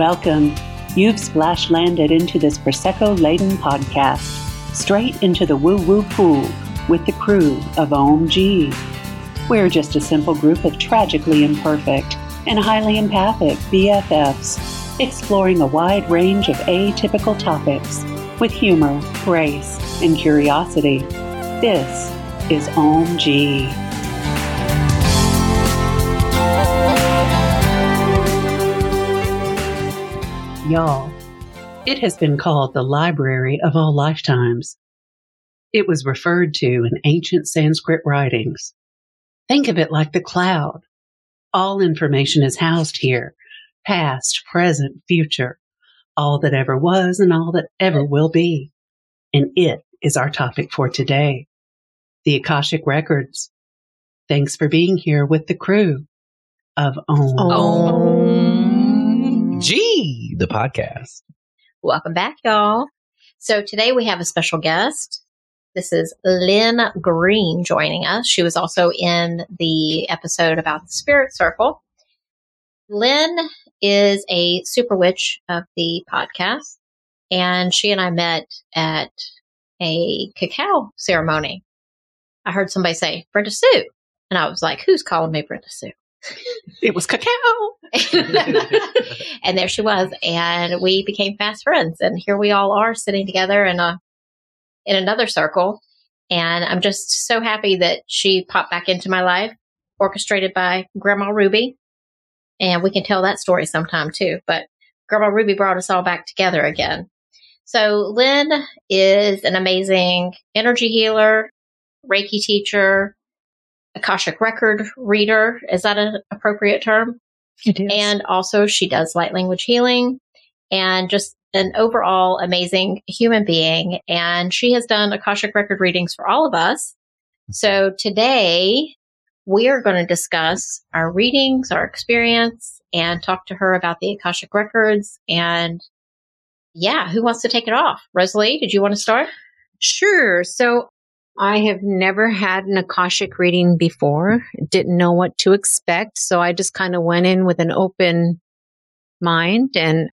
Welcome. You've splash landed into this Prosecco laden podcast, straight into the woo woo pool with the crew of OMG. We're just a simple group of tragically imperfect and highly empathic BFFs, exploring a wide range of atypical topics with humor, grace, and curiosity. This is OMG. Y'all, it has been called the library of all lifetimes. It was referred to in ancient Sanskrit writings. Think of it like the cloud. All information is housed here past, present, future, all that ever was and all that ever will be. And it is our topic for today the Akashic Records. Thanks for being here with the crew of OM. G, the podcast. Welcome back, y'all. So today we have a special guest. This is Lynn Green joining us. She was also in the episode about the Spirit Circle. Lynn is a super witch of the podcast, and she and I met at a cacao ceremony. I heard somebody say Brenda Sue, and I was like, "Who's calling me Brenda Sue?" It was cacao. and there she was, and we became fast friends. And here we all are sitting together in a in another circle. And I'm just so happy that she popped back into my life, orchestrated by Grandma Ruby. And we can tell that story sometime too. But Grandma Ruby brought us all back together again. So Lynn is an amazing energy healer, Reiki teacher, Akashic record reader. Is that an appropriate term? It is. And also she does light language healing and just an overall amazing human being. And she has done Akashic record readings for all of us. So today we are going to discuss our readings, our experience and talk to her about the Akashic records. And yeah, who wants to take it off? Rosalie, did you want to start? Sure. So I have never had an Akashic reading before, didn't know what to expect. So I just kind of went in with an open mind. And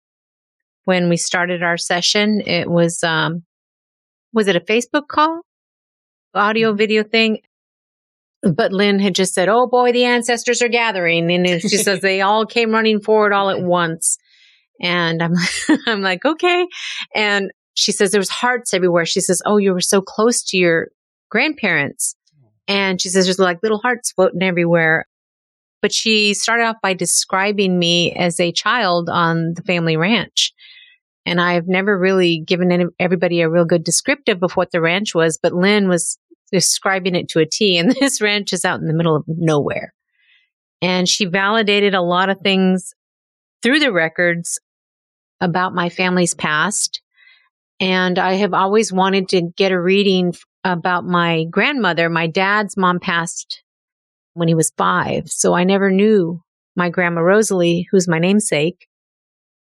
when we started our session, it was, um, was it a Facebook call? Audio video thing? But Lynn had just said, Oh boy, the ancestors are gathering. And she says they all came running forward all at once. And I'm, I'm like, okay. And she says there was hearts everywhere. She says, Oh, you were so close to your grandparents. And she says there's like little hearts floating everywhere. But she started off by describing me as a child on the family ranch. And I've never really given any, everybody a real good descriptive of what the ranch was, but Lynn was describing it to a T. And this ranch is out in the middle of nowhere. And she validated a lot of things through the records about my family's past. And I have always wanted to get a reading about my grandmother. My dad's mom passed when he was five. So I never knew my grandma Rosalie, who's my namesake.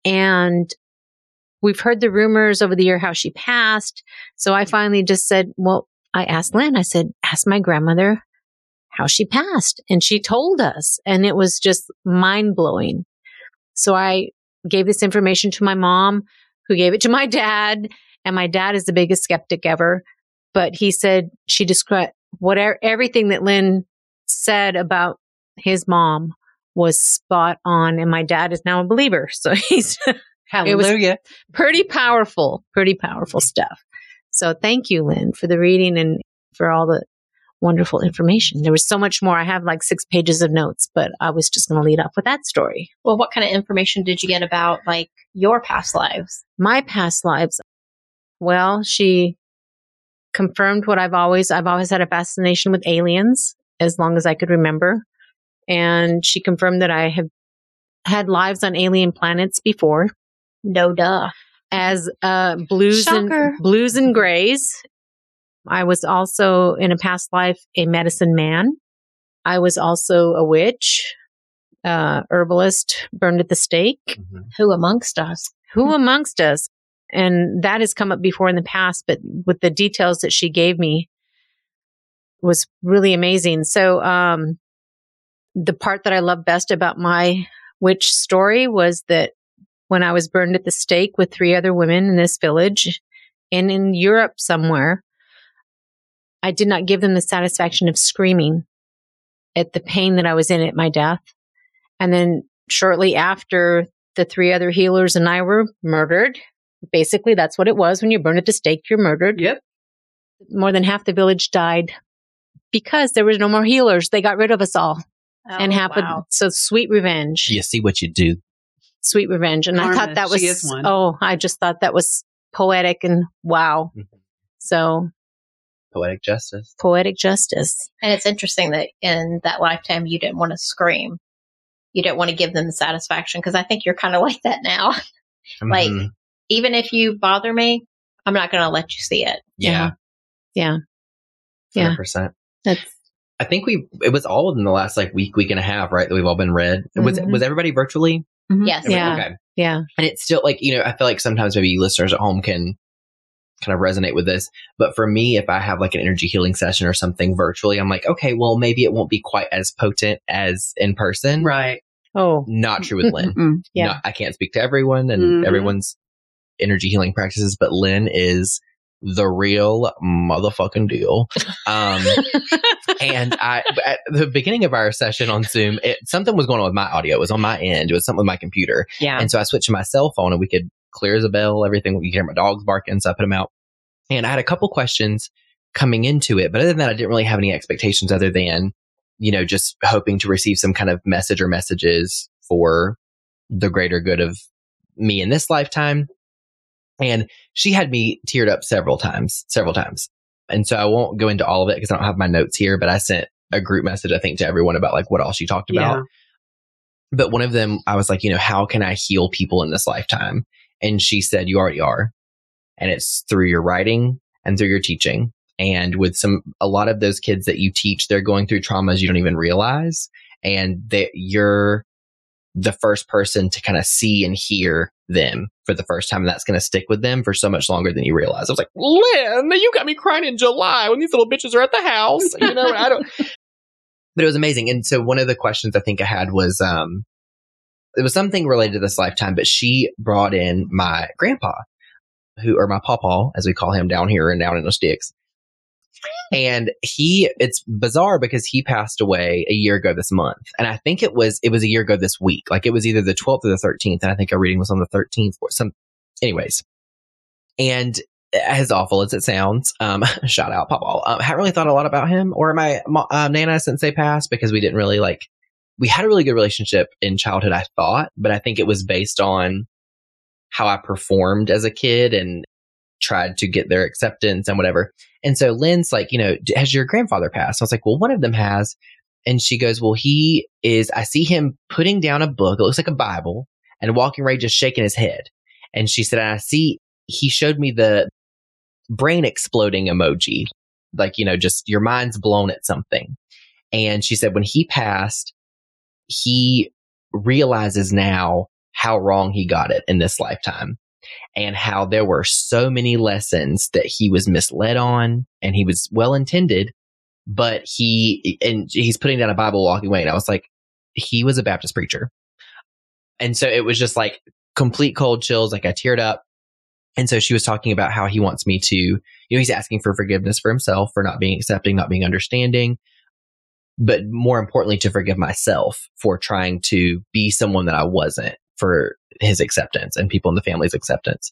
And we've heard the rumors over the year how she passed. So I finally just said, well, I asked Lynn, I said, ask my grandmother how she passed. And she told us. And it was just mind blowing. So I gave this information to my mom, who gave it to my dad. And my dad is the biggest skeptic ever. But he said she described whatever, everything that Lynn said about his mom was spot on. And my dad is now a believer. So he's Hallelujah. pretty powerful, pretty powerful stuff. So thank you, Lynn, for the reading and for all the wonderful information. There was so much more. I have like six pages of notes, but I was just going to lead off with that story. Well, what kind of information did you get about like your past lives? My past lives. Well, she confirmed what I've always, I've always had a fascination with aliens as long as I could remember. And she confirmed that I have had lives on alien planets before No duh. as uh, blues Shocker. and blues and grays. I was also in a past life a medicine man. I was also a witch, uh, herbalist, burned at the stake. Who amongst us? Who amongst us? And that has come up before in the past, but with the details that she gave me was really amazing. So, um, the part that I love best about my witch story was that when I was burned at the stake with three other women in this village and in Europe somewhere. I did not give them the satisfaction of screaming at the pain that I was in at my death. And then shortly after the three other healers and I were murdered, basically that's what it was. When you're burned at the stake, you're murdered. Yep. More than half the village died because there was no more healers. They got rid of us all and Oh, happened. wow. So sweet revenge, You see what you do. sweet revenge. And I thought that was, she is one. oh, I just thought that was poetic and wow. Mhm. So Poetic justice. poetic justice. And it's interesting that in that lifetime, you didn't want to scream. You didn't want to give them the satisfaction because I think you're kind of like that now. Like, Mhm. Even if you bother me, I'm not going to let you see it. yeah. Yeah. Yeah. 100%. That's I think we, it was all within the last like week, week and a half, right? That we've all been read. Was, Mhm. was everybody virtually? Yes. Yeah. Okay. yeah. And it's still like, you know, I feel like sometimes maybe listeners at home can kind of resonate with this. But for me, if I have like an energy healing session or something virtually, I'm like, okay, well, maybe it won't be quite as potent as in person. Right. Oh, Not true with Lynn. Yeah. Not- I can't speak to everyone and Mhm. everyone's energy healing practices, but Lynn is the real motherfucking deal. Um, and I, at the beginning of our session on Zoom, it, something was going on with my audio. It was on my end. It was something with my computer. yeah. And so I switched to my cell phone and we could clear as a bell, everything. You could hear my dogs barking. So I put them out. And I had a couple questions coming into it. But other than that, I didn't really have any expectations other than, you know, just hoping to receive some kind of message or messages for the greater good of me in this lifetime. And she had me teared up several times, several times. And so I won't go into all of it because I don't have my notes here, but I sent a group message, I think, to everyone about like what all she talked about Yeah. but one of them I was like, you know, how can I heal people in this lifetime? And she said, you already are. And it's through your writing and through your teaching. And with some, a lot of those kids that you teach, they're going through traumas you don't even realize. And that you're the first person to kind of see and hear them for the first time. And that's going to stick with them for so much longer than you realize. I was like, Lynn, you got me crying in July when these little bitches are at the house. You know, I don't, but it was amazing. And so one of the questions I think I had was, um, it was something related to this lifetime, but she brought in my grandpa, who, or my pawpaw, as we call him down here and down in the sticks. And he, it's bizarre because he passed away a year ago this month. And I think it was, it was a year ago this week. Like it was either the 12th or the 13th. And I think our reading was on the 13th or some, anyways. And as awful as it sounds, um, shout out Pawpaw. Um, haven't really thought a lot about him or my uh, Nana since they passed because we didn't really like, we had a really good relationship in childhood, I thought, but I think it was based on how I performed as a kid and tried to get their acceptance and whatever. And so Lynn's like, you know, has your grandfather passed? I was like, well, one of them has. And she goes, well, he is, I see him putting down a book. It looks like a Bible and walking right, just shaking his head. And she said, I see, he showed me the brain exploding emoji. Like, you know, just your mind's blown at something. And she said, when he passed, he realizes now how wrong he got it in this lifetime and how there were so many lessons that he was misled on and he was well intended, but he, and he's putting down a Bible walking away. And I was like, he was a Baptist preacher. And so it was just like complete cold chills. Like I teared up. And so she was talking about how he wants me to, you know, he's asking for forgiveness for himself for not being accepting, not being understanding, but more importantly, to forgive myself for trying to be someone that I wasn't for his acceptance and people in the family's acceptance.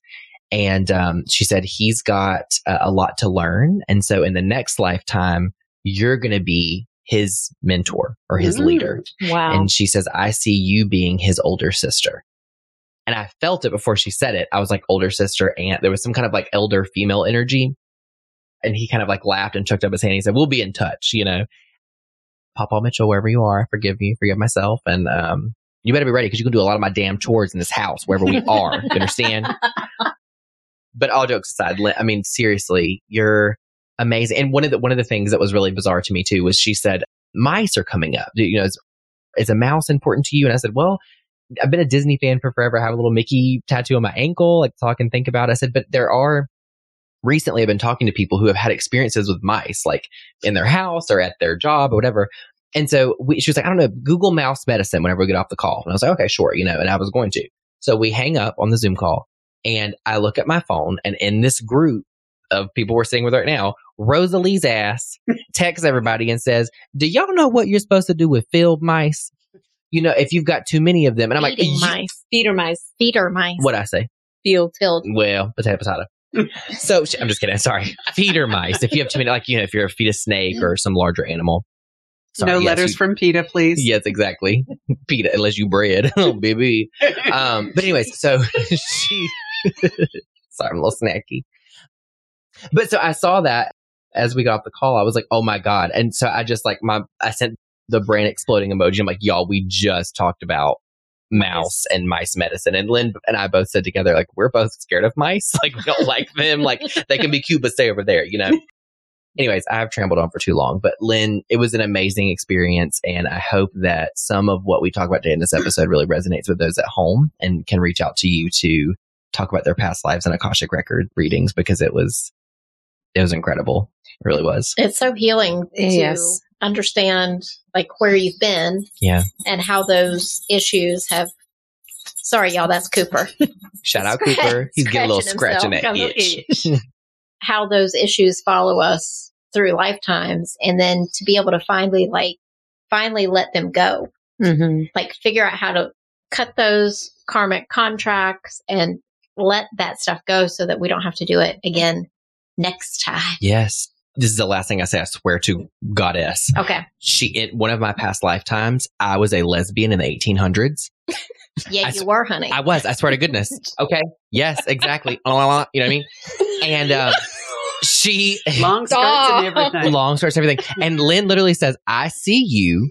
And um, she said he's got a, a lot to learn. And so in the next lifetime, you're going to be his mentor or his Mm. leader. Wow. And she says, I see you being his older sister. And I felt it before she said it. I was like, older sister, aunt. There was some kind of like elder female energy. And he kind of like laughed and chucked up his hand. He said, We'll be in touch, you know. Papa Mitchell, wherever you are, forgive me, forgive myself. And um, you better be ready because you can do a lot of my damn chores in this house, wherever we are. you understand? But all jokes aside, I mean, seriously, you're amazing. And one of the one of the things that was really bizarre to me too was she said, mice are coming up. You know, is, is a mouse important to you? And I said, well, I've been a Disney fan for forever. I have a little Mickey tattoo on my ankle, like so I can think about. it. I said, but there are recently I've been talking to people who have had experiences with mice, like in their house or at their job or whatever. And so we, she was like, I don't know, Google mouse medicine whenever we get off the call. And I was like, okay, sure, you know, and I was going to. So we hang up on the Zoom call and I look at my phone and in this group of people we're sitting with right now, Rosalie's ass texts everybody and says, do y'all know what you're supposed to do with field mice? You know, if you've got too many of them. And I'm like, Feeding "You- mice. Feeder mice. Feeder mice. what I say? Field. Filled. Well, potato, potato. so sh- I'm just kidding. Sorry. Feeder mice. If you have too many, like, you know, if you're a feed a snake or some larger animal. Sorry, no yes, letters you- from PETA, please. Yes, exactly. PETA, unless you bred. oh, baby. Um, but anyways, so she, sorry, I'm a little snacky. But so I saw that as we got off the call, I was like, oh my God. And so I just like my, I sent the brain exploding emoji. I'm like, y'all, we just talked about mouse and mice medicine. And Lynn and I both said together, like, we're both scared of mice. Like, we don't like them. Like, they can be cute, but stay over there, you know? Anyways, I have trampled on for too long, but Lynn, it was an amazing experience. And I hope that some of what we talk about today in this episode really resonates with those at home and can reach out to you to talk about their past lives and Akashic record readings because it was, it was incredible. It really was. It's so healing to Yes. understand like where you've been Yeah. and how those issues have. Sorry, y'all. That's Cooper. Shout out Scratch- Cooper. He's getting a little scratch scratching in that himself. itch. how those issues follow us through lifetimes, and then to be able to finally like finally let them go. Mm-hmm. Like figure out how to cut those karmic contracts and let that stuff go so that we don't have to do it again next time. yes. This is the last thing I say. I swear to goddess. Okay. She, in one of my past lifetimes, I was a lesbian in the 1800s. Yeah, I you s- were, honey. I was. I swear to goodness. Okay. Yes, exactly. You know what I mean? And uh, she, Long skirts and everything. long skirts, and everything. And Lynn literally says, "I see you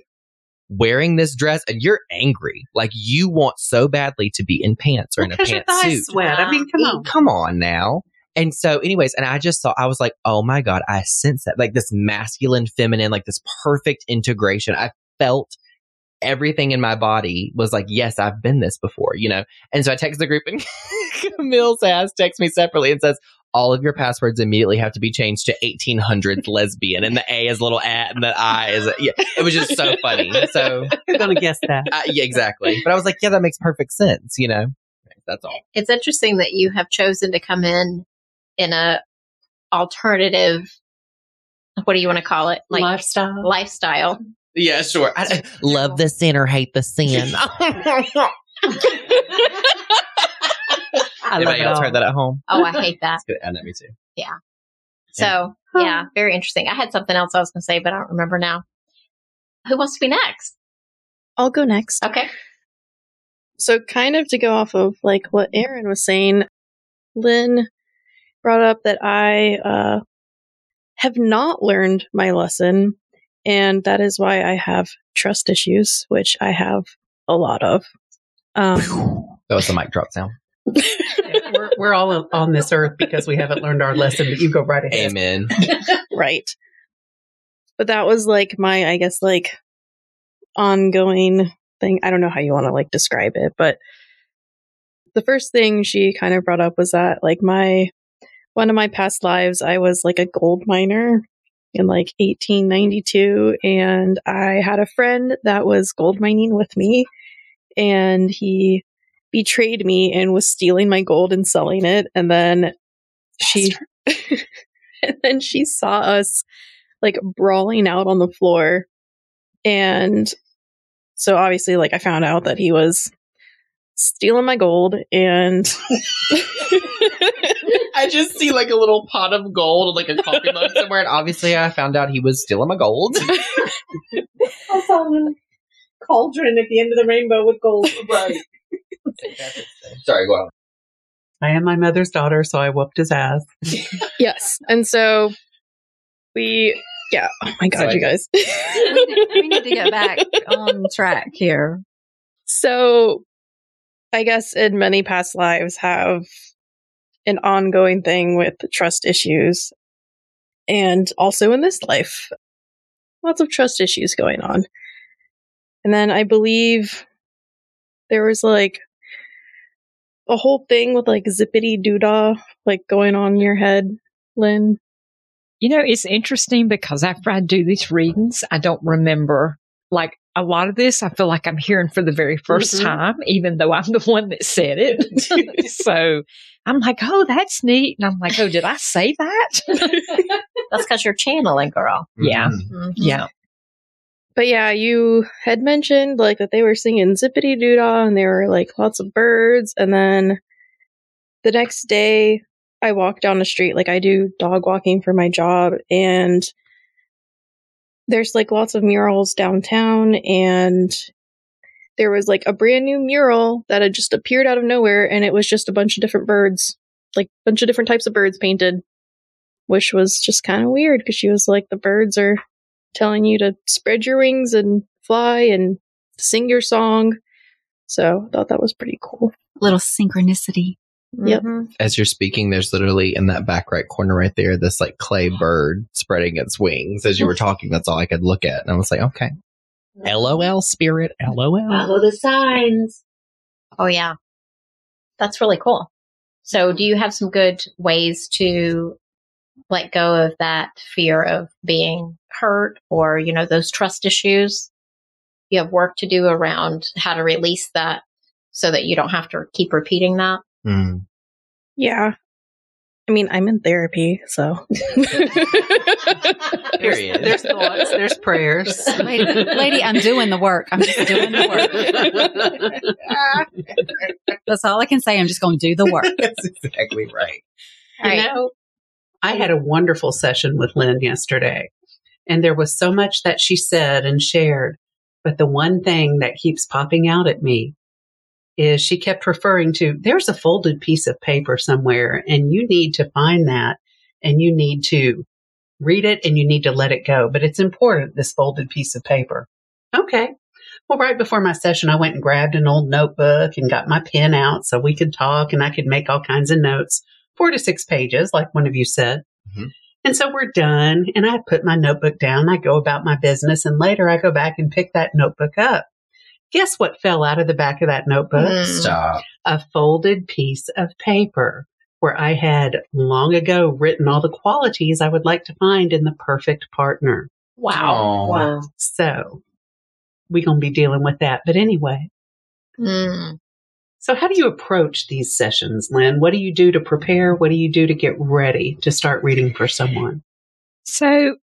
wearing this dress, and you're angry. Like you want so badly to be in pants or in a pantsuit. sweat. I mean, come on. Come on now." And so, anyways, and I just saw, I was like, oh my God, I sense that. Like this masculine, feminine, like this perfect integration. I felt everything in my body was like, yes, I've been this before, you know? And so I text the group and Camille's ass texts me separately and says, all of your passwords immediately have to be changed to 1800s lesbian. And the A is a little at and the I is, a, yeah, it was just so funny. So, Who's going to guess that? uh, yeah, exactly. But I was like, yeah, that makes perfect sense, you know? That's all. it's interesting that you have chosen to come in in a alternative what do you want to call it like Lifestyle. lifestyle Yeah, sure. I, love the sin or hate the sin. I love Anybody it else all. heard that at home? oh i hate that That's good. Me too. Yeah. So yeah very interesting i had something else i was going to say but i don't remember now who wants to be next I'll go next. okay So, kind of to go off of like what Aaron was saying, Lynn brought up that I uh, have not learned my lesson, and that is why I have trust issues, which I have a lot of. Um, That was the mic drop sound. We're, we're all on this earth because we haven't learned our lesson, but you go right ahead. Amen. right. But that was like my, I guess, like ongoing thing. I don't know how you want to like describe it, but the first thing she kind of brought up was that like my one of my past lives, I was like a gold miner in like 1892, and I had a friend that was gold mining with me, and he betrayed me and was stealing my gold and selling it, and then she. and then she saw us like brawling out on the floor. And so obviously, like, I found out that he was stealing my gold and I just see like a little pot of gold, like a coffee mug somewhere, and obviously I found out he was stealing my gold. I saw a cauldron at the end of the rainbow with gold. right. Sorry, go on. I am my mother's daughter, so I whooped his ass. yes. And so we, yeah. Oh my God, Sorry. you guys. we, need, we need to get back on track here. So I guess in many past lives have an ongoing thing with trust issues. And also in this life, lots of trust issues going on. And then I believe there was like a whole thing with like zippity doodah like going on in your head, Lynn. You know, it's interesting because after I do these readings, I don't remember like a lot of this I feel like I'm hearing for the very 1st Mhm. time, even though I'm the one that said it. so I'm like, oh, that's neat. And I'm like, oh, did I say that? That's because you're channeling, girl. Yeah. Mhm. Mhm. yeah. But yeah, you had mentioned like that they were singing Zippity Doo Dah and there were like lots of birds. And then the next day, I walked down the street, like I do dog walking for my job, and there's like lots of murals downtown. And there was like a brand new mural that had just appeared out of nowhere, and it was just a bunch of different birds, like a bunch of different types of birds painted, which was just kind of weird because she was like, the birds are telling you to spread your wings and fly and sing your song. So I thought that was pretty cool. Little synchronicity. Yep. Mhm. As you're speaking, there's literally in that back right corner right there, this like clay bird spreading its wings. As you were talking, that's all I could look at. And I was like, okay. LOL, spirit. LOL. Follow the signs. Oh yeah. That's really cool. So do you have some good ways to let go of that fear of being hurt or, you know, those trust issues? You have work to do around how to release that so that you don't have to keep repeating that. Mm. Yeah. I mean, I'm in therapy, so. Period. There's thoughts, there's prayers. Lady, lady, I'm doing the work. I'm just doing the work. That's all I can say. I'm just going to do the work. That's exactly right. You Right. know, I had a wonderful session with Lynn yesterday, and there was so much that she said and shared. But the one thing that keeps popping out at me is she kept referring to there's a folded piece of paper somewhere, and you need to find that, and you need to read it, and you need to let it go. But it's important, this folded piece of paper. Okay. Well, right before my session, I went and grabbed an old notebook and got my pen out so we could talk and I could make all kinds of notes four to six pages, like one of you said. Mhm. And so we're done, and I put my notebook down. I go about my business, and later I go back and pick that notebook up. Guess what fell out of the back of that notebook? Mm. Stop. A folded piece of paper where I had long ago written all the qualities I would like to find in the perfect partner. Wow. Wow. So we're going to be dealing with that. But anyway, Mm. So how do you approach these sessions, Lynn? What do you do to prepare? What do you do to get ready to start reading for someone? So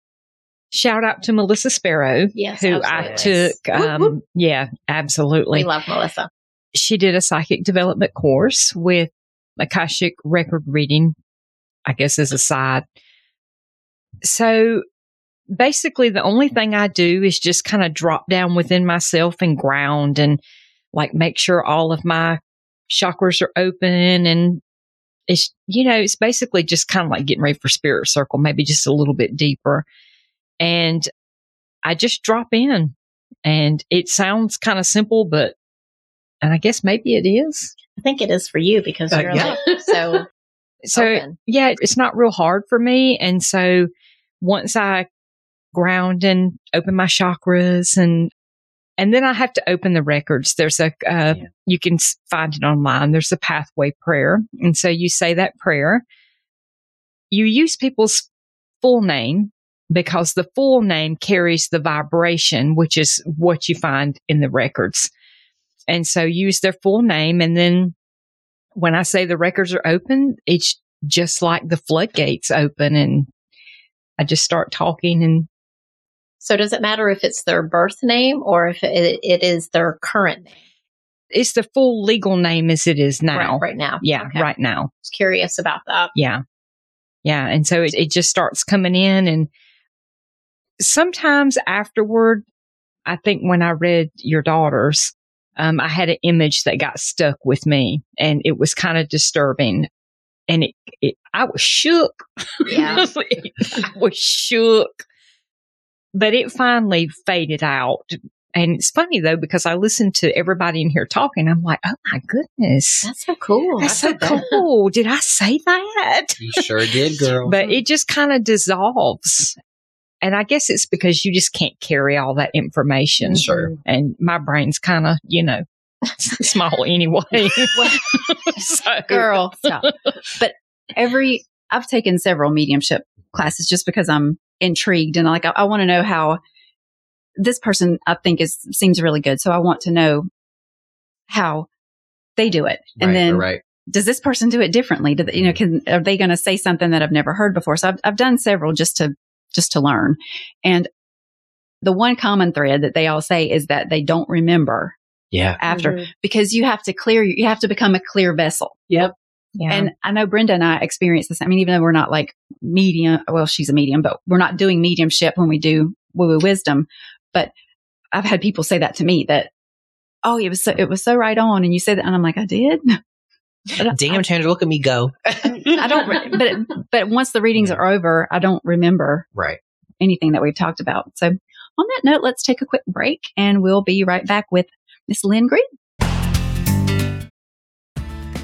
shout out to Melissa Sparrow, Yes. who I absolutely. took. Um, yeah, absolutely. We love Melissa. she did a psychic development course with Akashic record reading, I guess as a side. So basically the only thing I do is just kind of drop down within myself and ground and like make sure all of my chakras are open and it's, you know, it's basically just kind of like getting ready for spirit circle, maybe just a little bit deeper. And I just drop in and it sounds kind of simple, but and I guess maybe it is. I think it is for you because Uh, you're yeah. like so So open. yeah, it's not real hard for me. And so once I ground and open my chakras and and then I have to open the records. There's a uh, Yeah. you can find it online. There's a pathway prayer, and so you say that prayer. You use people's full name because the full name carries the vibration, which is what you find in the records. And so use their full name. And then when I say the records are open, it's just like the floodgates open and I just start talking and So does it matter if it's their birth name or if it, it is their current name it's the full legal name as it is now. right, right now? Yeah, Okay. right now. I was curious about that. Yeah. Yeah. And so it, it just starts coming in and sometimes afterward, I think when I read your daughters, um, I had an image that got stuck with me and it was kind of disturbing. And it, it, I was shook. Yeah. I was shook. But it finally faded out. And it's funny though, because I listened to everybody in here talking. I'm like, oh my goodness. That's so cool. That's so cool. Did I say that? You sure did, girl. But it just kind of dissolves. And I guess it's because you just can't carry all that information. Sure. And my brain's kind of, you know, small anyway. so, Girl, stop. But every, I've taken several mediumship classes just because I'm intrigued and like, I, I want to know how this person I think is seems really good. So I want to know how they do it. And right, then right. does this person do it differently? Do they, you know, can, are they going to say something that I've never heard before? So I've, I've done several just to, just to learn. And the one common thread that they all say is that they don't remember Yeah. after Mhm. because you have to clear, you have to become a clear vessel. Yep. Yeah. And I know Brenda and I experience this. I mean, even though we're not like medium, well, she's a medium, but we're not doing mediumship when we do woo woo wisdom. But I've had people say that to me that, oh, it was so, it was so right on. And you said that, and I'm like, I did. Damn, Chandra, look at me go. I don't, but, but once the readings are over, I don't remember Right. anything that we've talked about. So on that note, let's take a quick break and we'll be right back with Miss Lynn Green.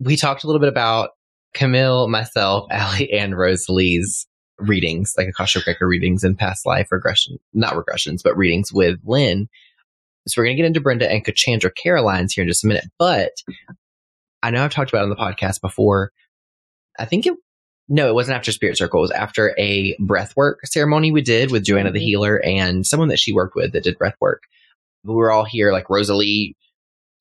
we talked a little bit about Camille, myself, Allie, and Rosalie's readings, like Akashic Record readings and past life regression, not regressions, but readings with Lynn. So we're going to get into Brenda and Chandra Caroline's here in just a minute. But I know I've talked about it on the podcast before. I think it, no, it wasn't after Spirit Circle. It was after a breathwork ceremony we did with Joanna the mm-hmm. Healer and someone that she worked with that did breathwork. We were all here, like Rosalie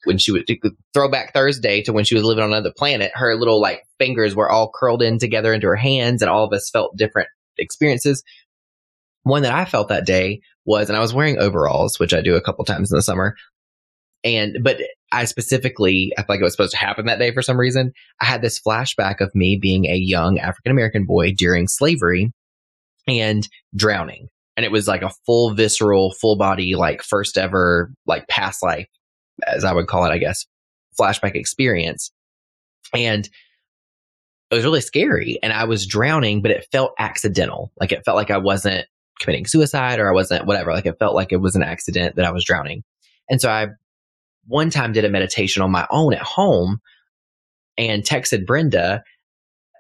when she would throwback Thursday to when she was living on another planet, her little like fingers were all curled in together into her hands, and all of us felt different experiences. One that I felt that day was, and I was wearing overalls, which I do a couple times in the summer. And, but I specifically, I felt like it was supposed to happen that day for some reason. I had this flashback of me being a young African American boy during slavery and drowning. And it was like a full visceral, full body, like first ever, like past life as I would call it, I guess, flashback experience. And it was really scary. And I was drowning, but it felt accidental. Like it felt like I wasn't committing suicide or I wasn't whatever. Like it felt like it was an accident that I was drowning. And so I one time did a meditation on my own at home and texted Brenda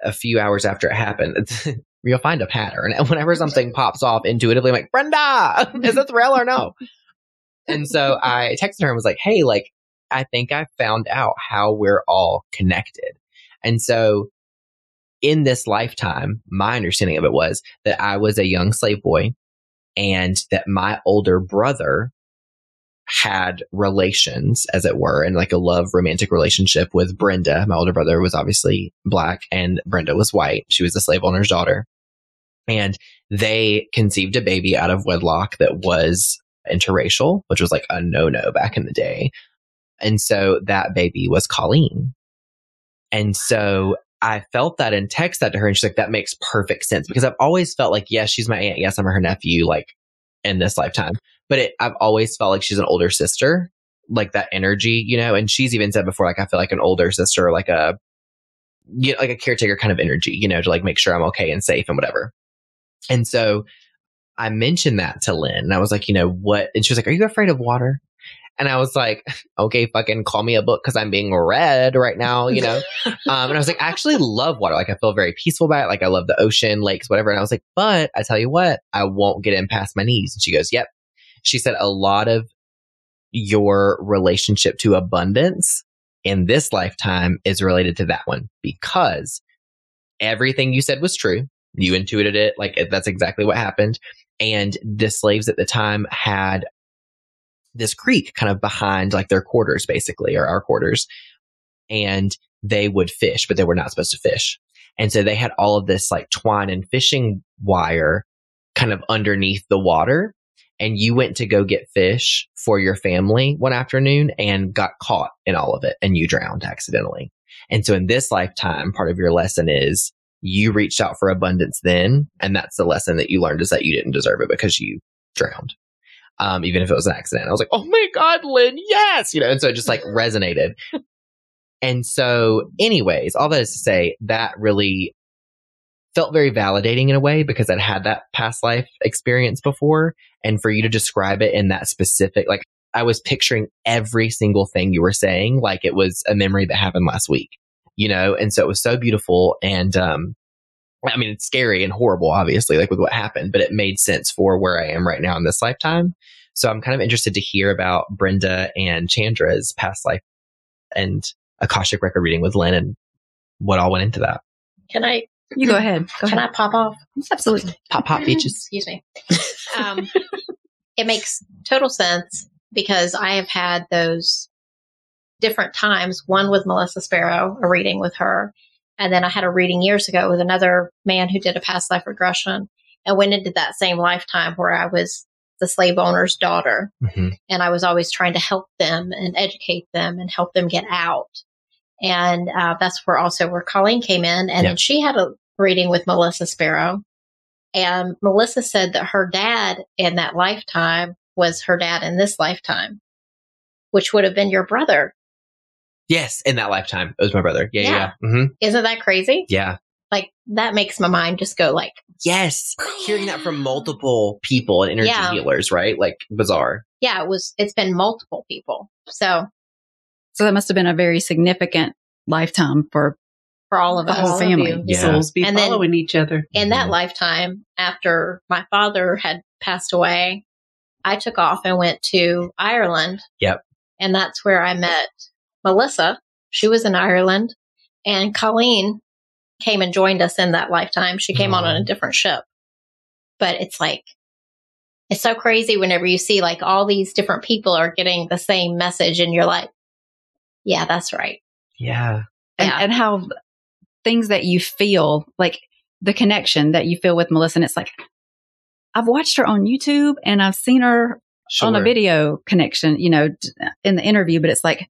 a few hours after it happened. You'll find a pattern. And whenever something pops off intuitively, I'm like, Brenda, is this real or no? And so I texted her and was like, Hey, like, I think I found out how we're all connected. And so in this lifetime, my understanding of it was that I was a young slave boy and that my older brother had relations, as it were, and like a love romantic relationship with Brenda. My older brother was obviously black and Brenda was white. She was a slave owner's daughter. And they conceived a baby out of wedlock that was interracial, which was like a no no back in the day. And so that baby was Colleen. And so I felt that and text that to her and she's like, that makes perfect sense because I've always felt like, yes, she's my aunt. Yes, I'm her nephew, like in this lifetime. But it, I've always felt like she's an older sister, like that energy, you know, and she's even said before, like, I feel like an older sister, like a, you know, like a caretaker kind of energy, you know, to like make sure I'm okay and safe and whatever. And so I mentioned that to Lynn and I was like, you know, what? And she was like, are you afraid of water? And I was like, okay, fucking call me a book because I'm being read right now, you know? um, and I was like, I actually love water. Like, I feel very peaceful about it. Like, I love the ocean, lakes, whatever. And I was like, but I tell you what, I won't get in past my knees. And she goes, yep. She said, a lot of your relationship to abundance in this lifetime is related to that one because everything you said was true. You intuited it. Like, that's exactly what happened. And the slaves at the time had this creek kind of behind like their quarters, basically, or our quarters. And they would fish, but they were not supposed to fish. And so they had all of this like twine and fishing wire kind of underneath the water. And you went to go get fish for your family one afternoon and got caught in all of it and you drowned accidentally. And so in this lifetime, part of your lesson is you reached out for abundance then. And that's the lesson that you learned is that you didn't deserve it because you drowned um, even if it was an accident. I was like, oh my God, Lynn, yes. You know, and so it just like resonated. and so, anyways, all that is to say, that really felt very validating in a way because I'd had that past life experience before. And for you to describe it in that specific, like I was picturing every single thing you were saying, like it was a memory that happened last week, you know? And so it was so beautiful. And, um, I mean, it's scary and horrible, obviously, like with what happened, but it made sense for where I am right now in this lifetime. So I'm kind of interested to hear about Brenda and Chandra's past life and Akashic record reading with Lynn and what all went into that. Can I You go ahead. Go can ahead. I pop off? Absolutely. Pop pop beaches. Excuse me. Um, it makes total sense because I have had those different times. One with Melissa Sparrow, a reading with her, and then I had a reading years ago with another man who did a past life regression and went into that same lifetime where I was the slave owner's daughter hmm and I was always trying to help them and educate them and help them get out. And uh, that's where also where Colleen came in, and then she had a reading with Melissa Sparrow, and Melissa said that her dad in that lifetime was her dad in this lifetime, which would have been your brother. Yes, in that lifetime. It was my brother. Yeah, yeah. Yeah. Yeah. hmm Isn't that crazy? yeah. Like that makes my mind just go like, Yes. Hearing that from multiple people and energy Yeah. healers, right? Like bizarre. yeah, it was. It's been multiple people. So So that must have been a very significant lifetime for for all of The us, whole all of family. you. Yeah. Souls be And then- following each other. in that Mhm. lifetime, after my father had passed away, I took off and went to Ireland. Yep. And that's where I met Melissa. She was in Ireland. And Colleen came and joined us in that lifetime. She came on Aw. on a mm-hmm. different ship. But it's like, it's so crazy whenever you see like all these different people are getting the same message and you're like, yeah, that's right. Yeah. and, Yeah. and how things that you feel like the connection that you feel with Melissa. And it's like, I've watched her on YouTube and I've seen her Sure. on a video connection, you know, in the interview, but it's like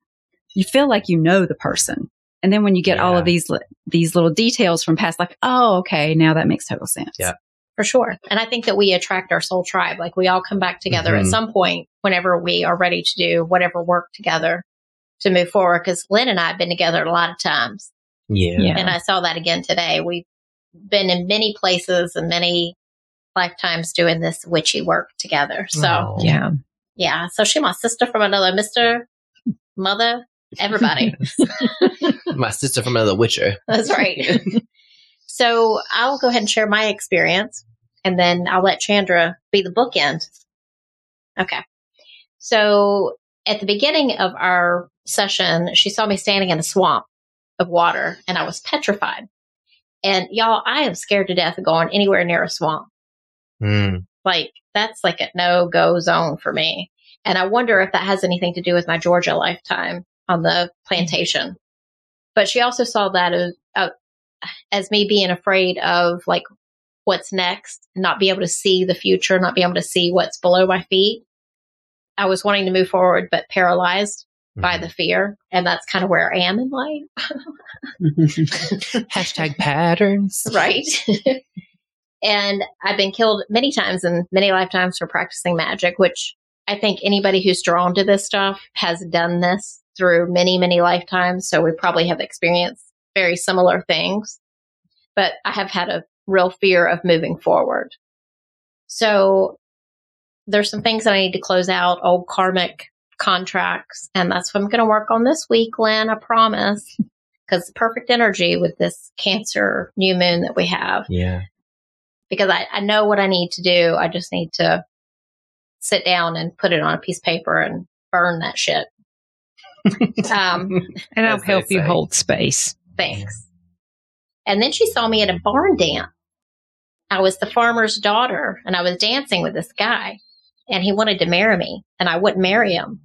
you feel like you know the person. And then when you get all of these these little details from past, like, oh, okay, now that makes total sense. Yeah. For sure. And I think that we attract our soul tribe. Like we all come back together at Mhm. some point whenever we are ready to do whatever work together to move forward. Cause Lynn and I have been together a lot of times. Yeah. Yeah. And I saw that again today. We've been in many places and many lifetimes doing this witchy work together. So Aw. Yeah. yeah. So she my sister from another Mr. Mother, everybody. My sister from another Witcher. That's right. so I'll go ahead and share my experience and then I'll let Chandra be the bookend. Okay. So at the beginning of our session, she saw me standing in a swamp of water and I was petrified. And y'all, I am scared to death of going anywhere near a swamp. Mm. Like that's like a no go zone for me. And I wonder if that has anything to do with my Georgia lifetime on the plantation. But she also saw that as, uh, as me being afraid of like what's next, not be able to see the future, not be able to see what's below my feet. I was wanting to move forward, but paralyzed by the fear. And that's kind of where I am in life. Hashtag patterns. right? and I've been killed many times in many lifetimes for practicing magic, which I think anybody who's drawn to this stuff has done this through many, many lifetimes. So we probably have experienced very similar things. But I have had a real fear of moving forward. So there's some things that I need to close out, old karmic contracts. And that's what I'm going to work on this week, Lynn, I promise. Because perfect energy with this cancer new moon that we have. Yeah. Because I, I know what I need to do. I just need to sit down and put it on a piece of paper and burn that shit. Um, And I'll As help you hold space. thanks. And then she saw me at a barn dance. I was the farmer's daughter and I was dancing with this guy and he wanted to marry me and I wouldn't marry him.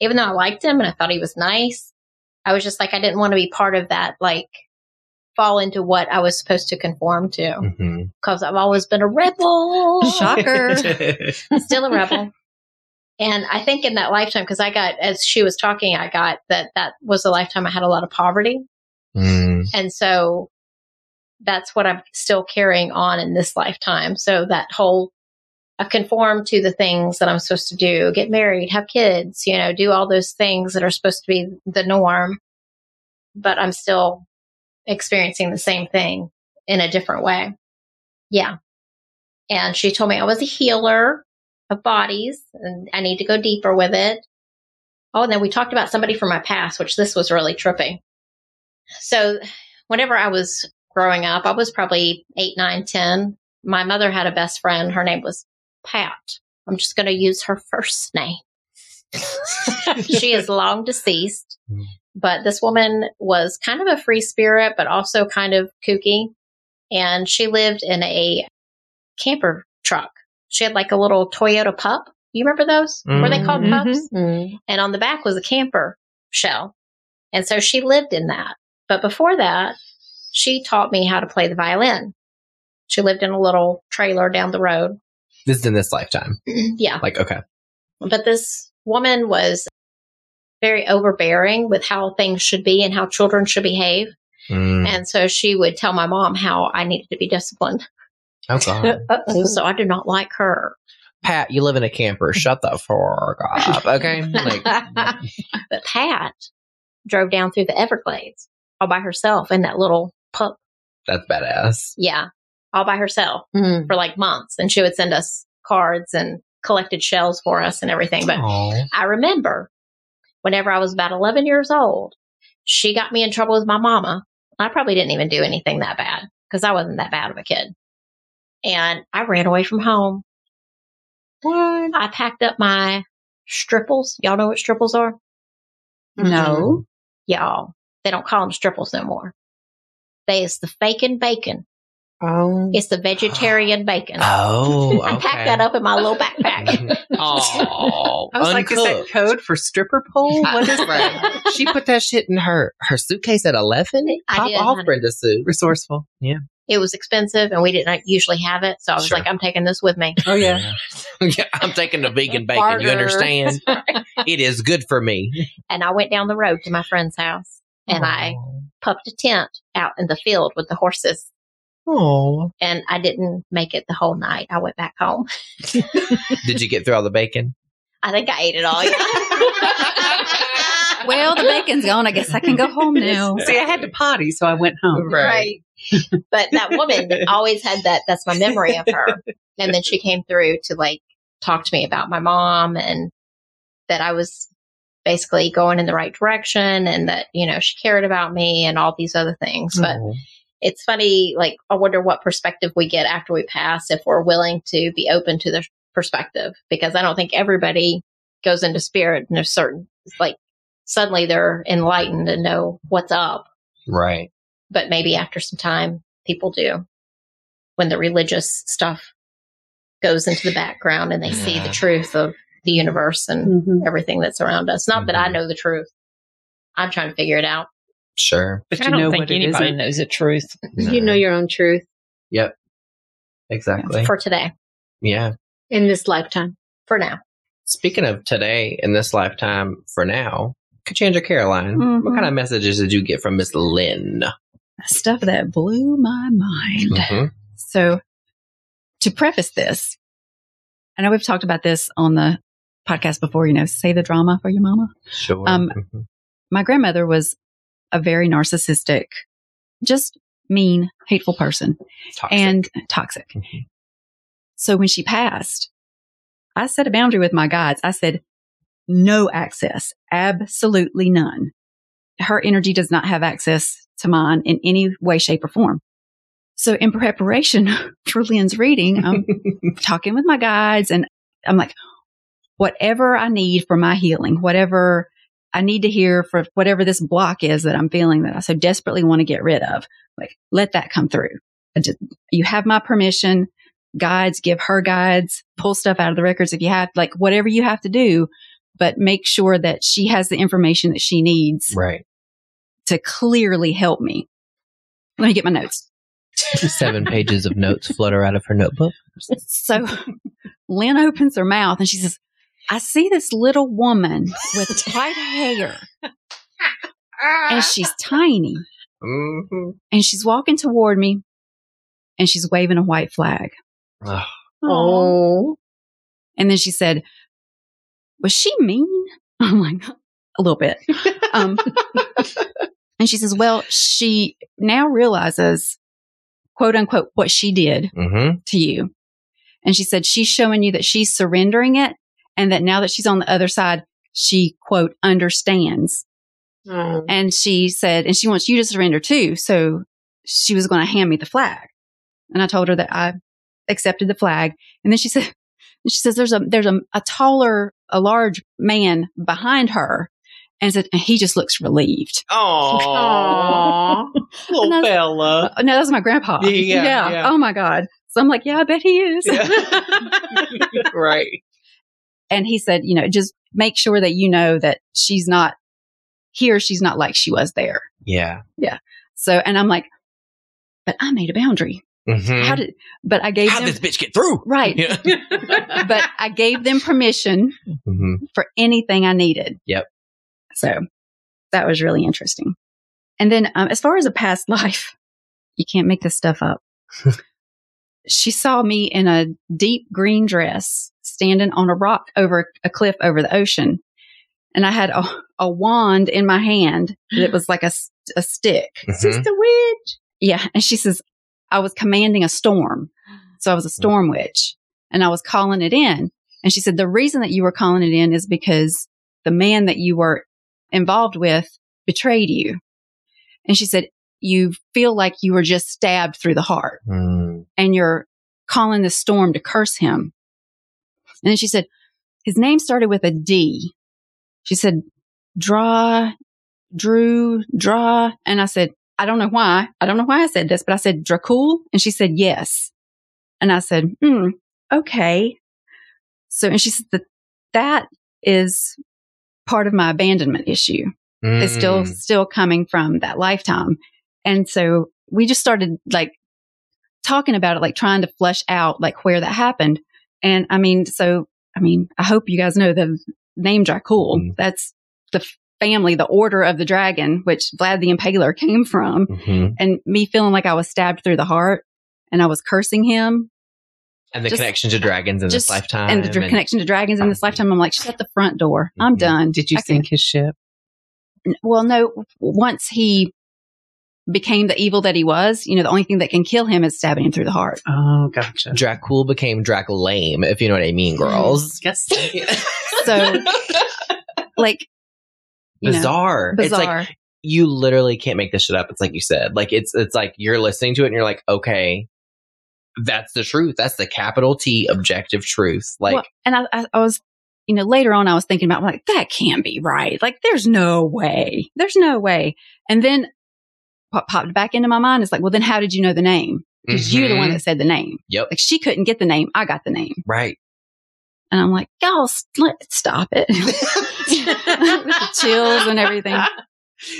Even though I liked him and I thought he was nice, I was just like, I didn't want to be part of that, like fall into what I was supposed to conform to because I've always been a rebel. Shocker. Still a rebel. And I think in that lifetime, because I got, as she was talking, I got that that was the lifetime I had a lot of poverty. mm. And so that's what I'm still carrying on in this lifetime. So that whole, I conform to the things that I'm supposed to do, get married, have kids, you know, do all those things that are supposed to be the norm. But I'm still experiencing the same thing in a different way. Yeah. And she told me I was a healer of bodies and I need to go deeper with it. Oh, and then we talked about somebody from my past, which this was really trippy. So whenever I was growing up, I was probably eight, nine, ten. My mother had a best friend. Her name was Pat. I'm just going to use her first name. she is long deceased, Mm. but this woman was kind of a free spirit, but also kind of kooky. And she lived in a camper truck. She had like a little Toyota pup. You remember those? Were they called Mhm. pups? Mm. And on the back was a camper shell. And so she lived in that. But before that, she taught me how to play the violin. She lived in a little trailer down the road. This is in this lifetime. yeah. Like, okay. But this woman was very overbearing with how things should be and how children should behave. Mm. And so she would tell my mom how I needed to be disciplined. Oh, God. So I do not like her. Pat, you live in a camper. Shut the fuck up. Okay. Like, but Pat drove down through the Everglades all by herself in that little pup. that's badass. Yeah, all by herself Mm. for like months. And she would send us cards and collected shells for us and everything. But Aw. I remember whenever I was about 11 years old, she got me in trouble with my mama. I probably didn't even do anything that bad because I wasn't that bad of a kid. And I ran away from home. What? I packed up my stripples. Y'all know what stripples are? No. Mm-hmm. Y'all, they don't call them stripples no more. They is the faking bacon. Oh. It's the vegetarian bacon. Oh, I okay. packed that up in my little backpack. Oh, I was like, is that code for stripper pole? What is that? She put that shit in her her suitcase at eleven. I Pop did, off, honey. Brenda Sue. Resourceful. It was expensive and we didn't usually have it. So I was Sure. like, I'm taking this with me. Oh, yeah. yeah, I'm taking the vegan bacon. You understand? it is good for me. And I went down the road to my friend's house and I pupped a tent out in the field with the horses. Oh, And I didn't make it the whole night. I went back home. did you get through all the bacon? I think I ate it all. Yeah. Well, the bacon's gone. I guess I can go home now. See, I had to potty, so I went home. right. but that woman always had that. That's my memory of her. And then she came through to like talk to me about my mom and that I was basically going in the right direction and that, you know, she cared about me and all these other things. But Oh. it's funny, like, I wonder what perspective we get after we pass if we're willing to be open to the perspective because I don't think everybody goes into spirit and there's certain, like, suddenly they're enlightened and know what's up right. But maybe after some time people do when the religious stuff goes into the background and they see the truth of the universe and Mhm. everything that's around us not that i Mhm. know the truth i'm trying to figure it out Sure. But I you don't know think what anybody isn't. knows the truth. You know your own truth Yep. Exactly. for today yeah. in this lifetime. for now Speaking of today in this lifetime, for now, Kachanja Caroline, what Mhm. kind of messages did you get from Miss Lynn? Stuff that blew my mind. Mhm. So, to preface this, I know we've talked about this on the podcast before, you know, say the drama for your mama. Sure. Um, Mhm. My grandmother was a very narcissistic, just mean, hateful person Toxic. and toxic. Mhm. So when she passed, I set a boundary with my guides. I said, no access, absolutely none. Her energy does not have access to mine in any way, shape, or form. So in preparation for Lynn's reading, I'm talking with my guides and I'm like, whatever I need for my healing, whatever I need to hear for whatever this block is that I'm feeling that I so desperately want to get rid of, like let that come through. Just, you have my permission. Guides, give her guides, pull stuff out of the records if you have, like whatever you have to do, but make sure that she has the information that she needs right. To clearly help me. Let me get my notes. Seven pages of notes flutter out of her notebook. So Lynn opens her mouth and she says, I see this little woman with white hair and she's tiny Mm-hmm. and she's walking toward me and she's waving a white flag. Oh. And then she said, was she mean? I'm like, a little bit. Um, and she says, well, she now realizes quote unquote what she did Mm-hmm. to you. And she said she's showing you that she's surrendering it and that now that she's on the other side, she quote understands. Oh. And she said, and she wants you to surrender too. So she was going to hand me the flag. And I told her that I accepted the flag. And then she said, she says, there's a, there's a, a taller, a large man behind her. And said, and he just looks relieved. Oh, little And fella. No, that's my grandpa. Yeah, yeah. Oh my God. So I'm like, yeah, I bet he is. right. and he said, you know, just make sure that you know that she's not here. She's not like she was there. Yeah. Yeah. So, and I'm like, but I made a boundary. Mhm. How did, but I gave How'd them, this bitch get through? right. Yeah. but I gave them permission Mhm. for anything I needed. Yep. So that was really interesting. And then, um, as far as a past life, you can't make this stuff up. she saw me in a deep green dress standing on a rock over a cliff over the ocean. And I had a, a wand in my hand that was like a stick. Mhm. Sister Witch. Yeah. And she says, I was commanding a storm. So I was a storm witch and I was calling it in. And she said, the reason that you were calling it in is because the man that you were involved with betrayed you. And she said, you feel like you were just stabbed through the heart Mm. and you're calling the storm to curse him. And then she said, his name started with a D. She said, draw, drew, draw. And I said, I don't know why. I don't know why I said this, but I said Dracul. And she said, yes. And I said, hmm, okay. So, and she said that that is part of my abandonment issue is still, Mm. still coming from that lifetime. And so we just started like talking about it, like trying to flesh out like where that happened. And I mean, so, I mean, I hope you guys know the name Dracul. Mhm. That's the family, the order of the dragon, which Vlad the Impaler came from. Mhm. And me feeling like I was stabbed through the heart and I was cursing him And the Just- connection to dragons in just- this lifetime. and the dr- connection to dragons in this lifetime. I'm like, shut the front door. I'm Mhm. done. Did you I can't- sink his ship? well, no, once he became the evil that he was, you know, the only thing that can kill him is stabbing him through the heart. Oh, gotcha. Dracul became Drac lame, if you know what I mean, girls. Yes. So, like, you know, bizarre. It's bizarre. like you literally can't make this shit up. It's like you said. Like it's it's like you're listening to it and you're like, okay, that's the truth. That's the capital T objective truth. Like Well, and I, I, I was, you know, later on, I was thinking about like that can't be right. Like, there's no way. There's no way. And then what popped back into my mind is like, well, then how did you know the name? Because you're the one Mhm. that said the name. Yep. Like she couldn't get the name. I got the name. right. And I'm like, y'all, s- let, stop it. With the chills and everything.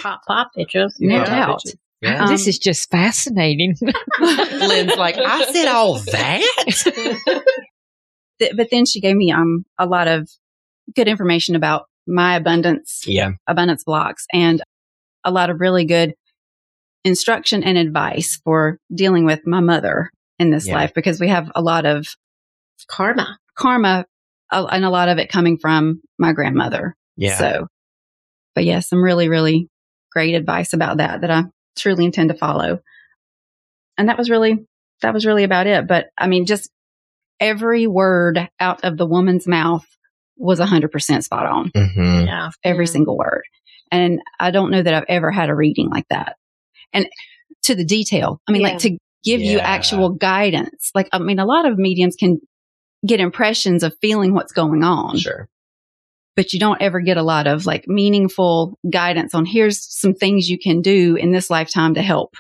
Pop, pop, bitches. No Yeah. doubt. Yeah. Um, this is just fascinating. Lynn's like, I said all that. But then she gave me um a lot of good information about my abundance yeah. abundance blocks and a lot of really good instruction and advice for dealing with my mother in this Yeah. life because we have a lot of Karma. karma and a lot of it coming from my grandmother. Yeah. So, but yeah, some really, really great advice about that that I truly intend to follow. And that was really, that was really about it. But I mean, just every word out of the woman's mouth was 100% spot on, hmm Yeah. every Yeah. single word. And I don't know that I've ever had a reading like that. And to the detail, I mean, Yeah. like to give you actual guidance. Like, I mean, a lot of mediums can get impressions of feeling what's going on Sure. But you don't ever get a lot of like meaningful guidance on here's some things you can do in this lifetime to help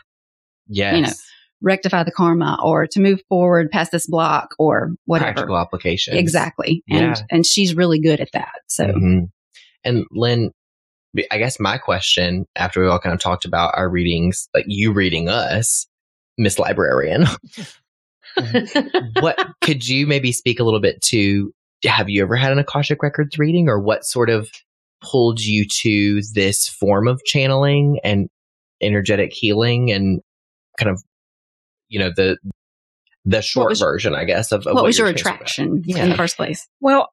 Yes. You know, rectify the karma or to move forward past this block or whatever. Practical application. Exactly. And Yeah. and she's really good at that. So Mhm. And Lynn, I guess my question after we all kind of talked about our readings, like you reading us, Miss Librarian, what could you maybe speak a little bit to? Have you ever had an Akashic Records reading or what sort of pulled you to this form of channeling and energetic healing and kind of, you know, the, the short was- version, I guess, of, of what, was your attraction Yeah. in the first place? Well,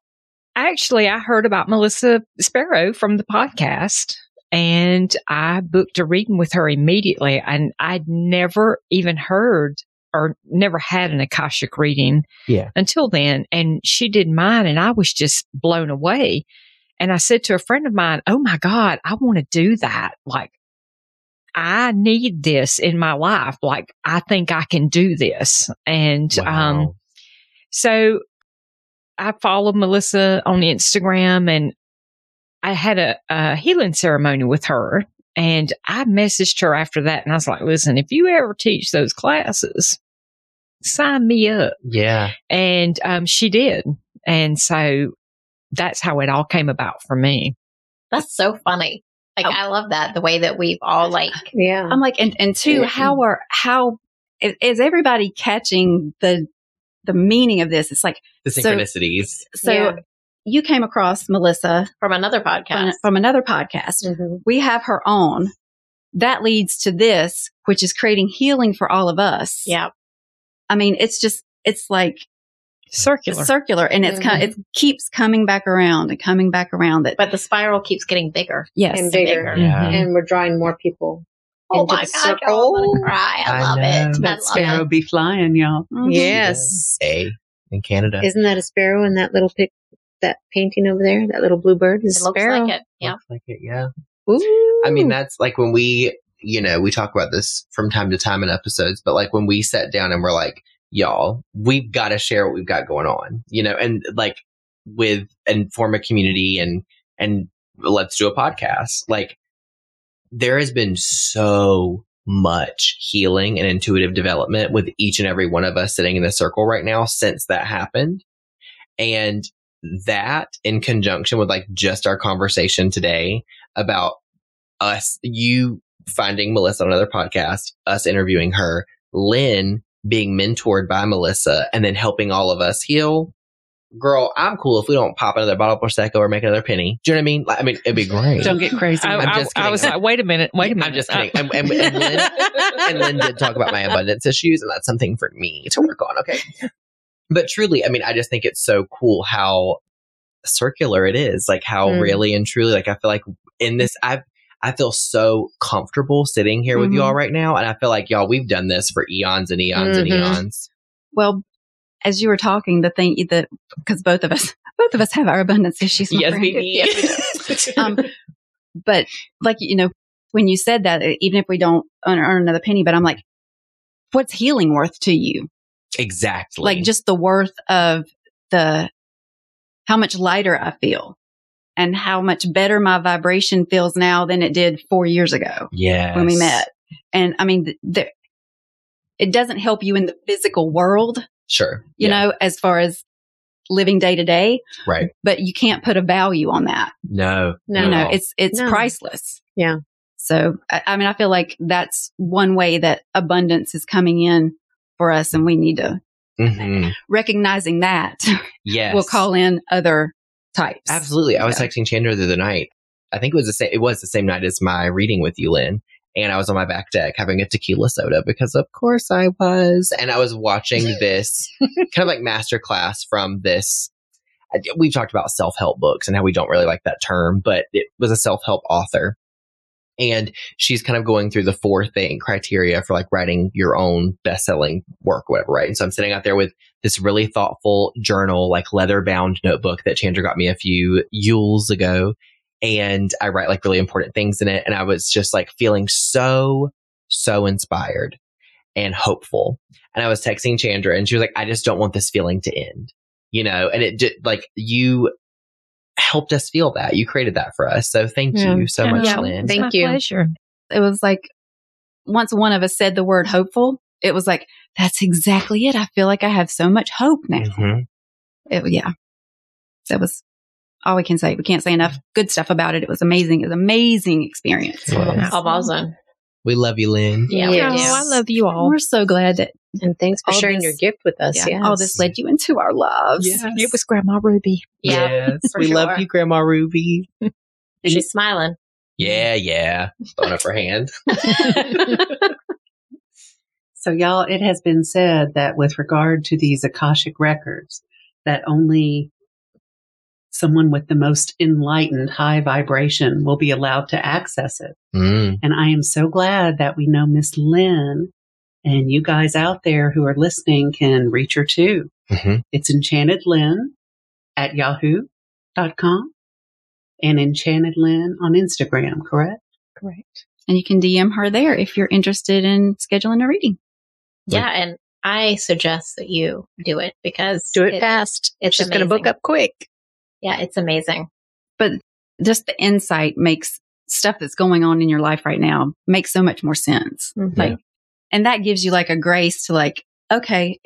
actually, I heard about Melissa Sparrow from the podcast and I booked a reading with her immediately. And I'd never even heard or never had an Akashic reading Yeah. until then. And she did mine and I was just blown away. And I said to a friend of mine, Oh my God, I want to do that. Like, I need this in my life. Like, I think I can do this. And, um, so I followed Melissa on Instagram and I had a, a healing ceremony with her. And I messaged her after that and I was like, listen, if you ever teach those classes, sign me up. yeah. And um, she did. And so that's how it all came about for me. That's so funny. Like, Oh. I love that. The way that we've all like, Yeah. I'm like, and, and two, Yeah. how are, how is, is everybody catching the, the meaning of this? It's like, The So- synchronicities. so Yeah. you came across Melissa from another podcast. from another podcast. Mhm. We have her on. That leads to this, which is creating healing for all of us. Yeah. I mean, it's just, it's like Circular. circular and it's kind of, it keeps coming back around and coming back around that, But the spiral keeps getting bigger. yes. and bigger. Yeah. And we're drawing more people Oh my God, I'm circle. gonna cry. I, I love know. it. That sparrow it. be flying, y'all. Mhm. Yes. A in Canada. Isn't that a sparrow in that little pic, that painting over there? That little blue bird is It a looks sparrow. like it. Yeah. Looks like it, yeah. Ooh. I mean, that's like when we, you know, we talk about this from time to time in episodes, but like when we sat down and we're like, y'all, we've got to share what we've got going on, you know, and like with and form a community and, and let's do a podcast. Like there has been so much healing and intuitive development with each and every one of us sitting in the circle right now since that happened. And that in conjunction with like just our conversation today about us, you finding Melissa on another podcast, us interviewing her, Lynn being mentored by Melissa and then helping all of us heal. Girl, I'm cool if we don't pop another bottle of Prosecco or make another penny. Do you know what I mean? Like, I mean, it'd be great. Don't get crazy. I, I'm I- just I was kidding. like, wait a minute, wait a minute. I'm just kidding. And, and, and, Lynn, and Lynn did talk about my abundance issues, and that's something for me to work on. Okay. But truly, I mean, I just think it's so cool how circular it is. Like how Mm. really and truly, like I feel like in this, I I feel so comfortable sitting here with Mhm. you all right now, and I feel like y'all, we've done this for eons and eons and Mhm. eons. Well, as you were talking, the thing that, because both of us, both of us have our abundance issues. Yes, we Yes, we do. um, but like, you know, when you said that, even if we don't earn another penny, but I'm like, what's healing worth to you? exactly. Like just the worth of the, how much lighter I feel and how much better my vibration feels now than it did four years ago yeah, when we met. And I mean, th- there, it doesn't help you in the physical world, Sure. you Yeah. know, as far as living day to day, Right. but you can't put a value on that. No. No. you know, no. it's, it's No. priceless. Yeah. So, I, I mean, I feel like that's one way that abundance is coming in for us and we need to Mhm. recognizing that Yes. we'll call in other types. Absolutely. I was Yeah. texting Chandra the other night. I think it was the same. It was the same night as my reading with you, Lynn. And I was on my back deck having a tequila soda because, of course, I was. And I was watching this kind of like master class from this. We've talked about self help books and how we don't really like that term, but it was a self help author. And she's kind of going through the four thing criteria for like writing your own best selling work, whatever, right? And so I'm sitting out there with this really thoughtful journal, like leather bound notebook that Chandra got me a few Yules ago. And I write like really important things in it. And I was just like feeling so, so inspired and hopeful. And I was texting Chandra and she was like, I just don't want this feeling to end, you know, and it did like you helped us feel that. You created that for us. So thank Yeah. you so Yeah. much, Yeah. Lynn. Thank my you. Pleasure. It was like once one of us said the word hopeful, it was like, that's exactly it. I feel like I have so much hope now. Mhm. It, yeah. That was all we can say. We can't say enough good stuff about it. It was amazing. It was an amazing experience. Yeah. All awesome. We love you, Lynn. Yeah. Yes. we. Oh, I love you all. We're so glad that And thanks for All sharing this- your gift with us. yeah, yes. all this led you into our lives. Yes. It was Grandma Ruby. Yeah. Yes. for we love you, Grandma Ruby. She's smiling. Yeah, yeah. Throwing up her hand. So, y'all, it has been said that with regard to these Akashic records, that only someone with the most enlightened high vibration will be allowed to access it. Mm. And I am so glad that we know Miss Lynn And you guys out there who are listening can reach her too. hmm It's enchantedlynn at yahoo.com and enchantedlynn on Instagram, correct? Correct. And you can DM her there if you're interested in scheduling a reading. Yeah, and I suggest that you do it because Do it fast. it's She's going to book up quick. Yeah, it's amazing. But just the insight makes stuff that's going on in your life right now makes so much more sense. Mhm. Like, and that gives you like a grace to like, okay,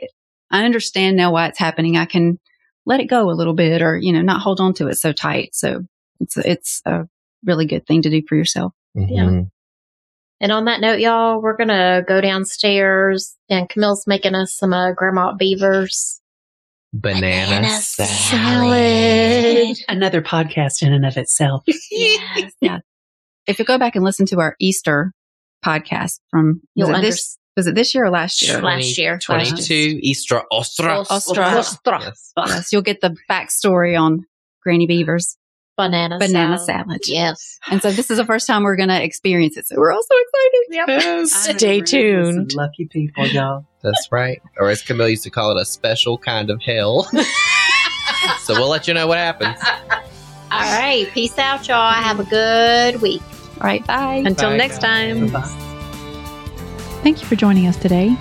I understand now why it's happening. I can let it go a little bit or, you know, not hold on to it so tight. So it's, it's a really good thing to do for yourself. Yeah. And on that note, y'all, we're gonna go downstairs, and Camille's making us some uh, Grandma Beavers Banana, Banana salad. Another podcast in and of itself. Yes. If you go back and listen to our Easter podcast from, was it this, was it this year or last year? Sure. Last year. 22 Easter Ostara. Ostara. Yes. Yes, you'll get the backstory on Granny Beaver's banana banana salad. salad. Yes. And so this is the first time we're going to experience it. So we're all so excited. Yes. Stay tuned. some Lucky people, y'all. That's right. Or as Camille used to call it, a special kind of hell. so we'll let you know what happens. All right. Peace out, y'all. Have a good week. All right. Bye. Until Bye, next guys. time. Bye. Thank you for joining us today.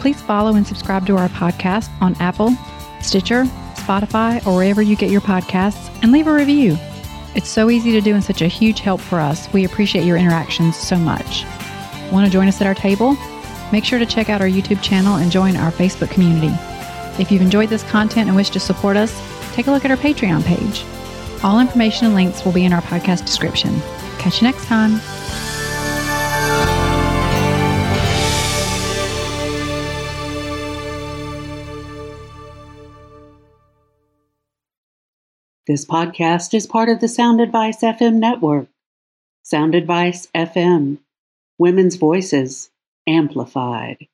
Please follow and subscribe to our podcast on Apple, Stitcher, Spotify, or wherever you get your podcasts, and leave a review. It's so easy to do and such a huge help for us. We appreciate your interactions so much. Want to join us at our table? Make sure to check out our YouTube channel and join our Facebook community. If you've enjoyed this content and wish to support us, take a look at our Patreon page. All information and links will be in our podcast description. Catch you next time. This podcast is part of the Sound Advice FM network. Sound Advice FM, women's voices amplified.